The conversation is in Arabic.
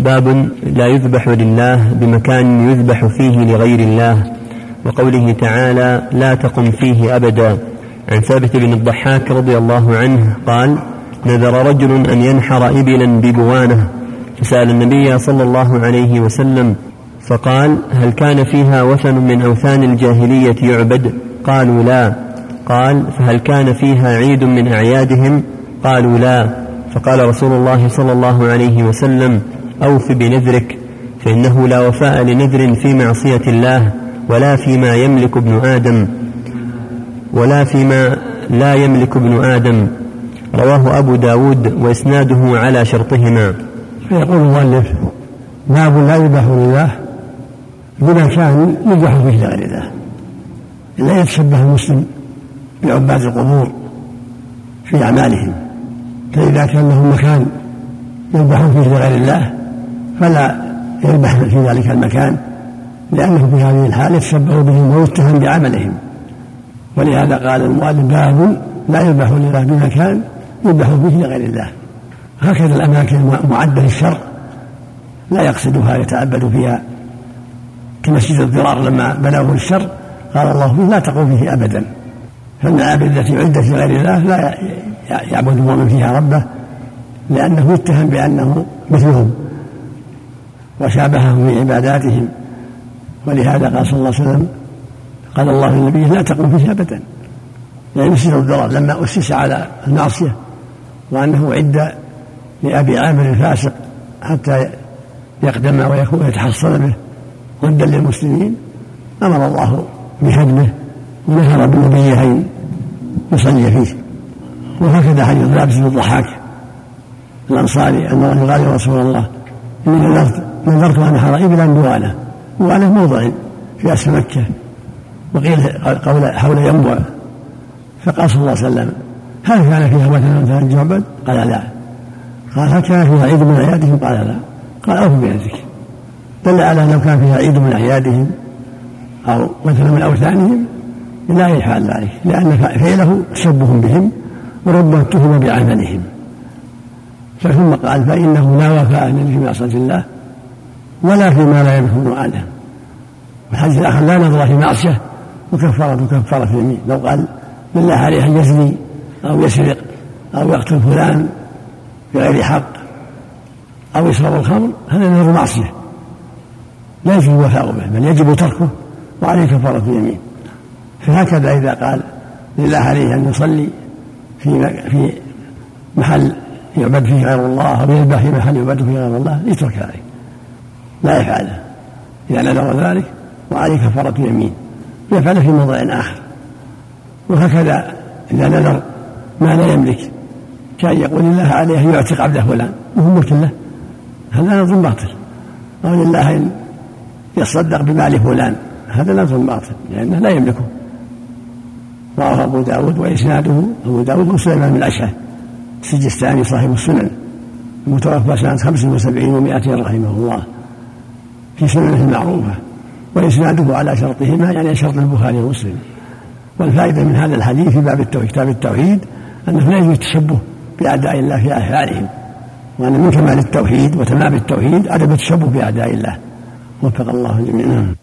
باب لا يذبح لله بمكان يذبح فيه لغير الله وقوله تعالى لا تقم فيه أبدا عن ثابت بن الضحاك رضي الله عنه قال نذر رجل أن ينحر إبلا ببوانة فسأل النبي صلى الله عليه وسلم فقال هل كان فيها وثن من أوثان الجاهلية يعبد؟ قالوا لا قال فهل كان فيها عيد من أعيادهم؟ قالوا لا فقال رسول الله صلى الله عليه وسلم أوف بنذرك فإنه لا وفاء لنذر في معصية الله ولا فيما يملك ابن آدم ولا فيما لا يملك ابن آدم. رواه أبو داود وإسناده على شرطهما. فيقول المؤلف باب لا يذبح لله بما كان يذبح فيه لغير الله لا يتشبه المسلم بعباد القبور في أعمالهم فإذا كان لهم مكان يذبح فيه لغير الله فلا يذبح في ذلك المكان لأنه في هذه الحال يتشبه بهم ويتهم بعملهم. ولهذا قال المؤلف باب لا يذبح لله بمكان يذبح فيه لغير الله. هكذا الأماكن المعدة للشر لا يقصدها يتعبد فيها كمسجد الضرار لما بنوه للشر قال الله فيه لا تقوم فيه أبدا. فالمعابد التي عدت لغير الله لا يعبد المؤمن فيها ربه لأنه يتهم بأنه مثلهم. وشابههم في عباداتهم. ولهذا قال صلى الله عليه وسلم قال الله للنبي لا تقوم فيه أبدا يعني مسجد الضرار لما أسس على المعصية وأنه عد لأبي عامر الفاسق حتى يقدم ويكون يتحصن به ردا للمسلمين أمر الله بهدمه ونهر بالنبيين يصلي فيه. وهكذا حديث لابس بن الضحاك رجل قال يا رسول الله نذرت أن أنحر إبلا بوالة بوالة موضع في أسفل مكة. وقيل قول حول ينبع فقال صلى الله عليه وسلم هل كان فيها وثن ثاني يعبد؟ قال لا. قال هل كان فيها عيد من أعيادهم؟ قال لا. قال أوفوا بنفسك دل على لو كان فيها عيد من أعيادهم أو وثن من أوثانهم. لا يفعل ذلك لأن فعله تشبه بهم وربما اتهم بعملهم. ثم قال فإنه لا وفاء لنبي في معصية الله ولا فيما لا ابن آدم والحديث الآخر لا نظر في معصية وكفارة كفارة اليمين. لو قال بالله عليه أن يزني أو يسرق أو يقتل فلان بغير حق أو يشرب الخمر هذا نذر معصية. لا يجب الوفاء به بل يجب تركه وعليه كفارة اليمين. فهكذا إذا قال لله عليه أن يصلي في في محل يعبد فيه غير الله أو يذبح في محل يعبد فيه غير الله يترك ذلك لا يفعله إذا نذر ذلك وعليه كفارة يمين يفعله في موضع آخر. وهكذا إذا نذر ما لا يملك كأن يقول لله عليه أن يعتق عبده فلان وهو ملك له. هذا نذر باطل. أو لله أن يصدق بمال فلان هذا نذر باطل لأنه لا يملكه. رواه أبو داود وإسناده أبو داود وسليمان بن الأشعث السجستاني صاحب السنن المتوفى سنة خمس وسبعين ومائتين رحمه الله. في سننه المعروفة وإسناده على شرطهما يعني شرط البخاري ومسلم. والفائدة من هذا الحديث في باب التوحيد كتاب التوحيد أنه لا يجوز التشبه بأعداء الله في أفعالهم وأن من كمال التوحيد وتمام التوحيد عدم التشبه بأعداء الله. وفق الله جميعا.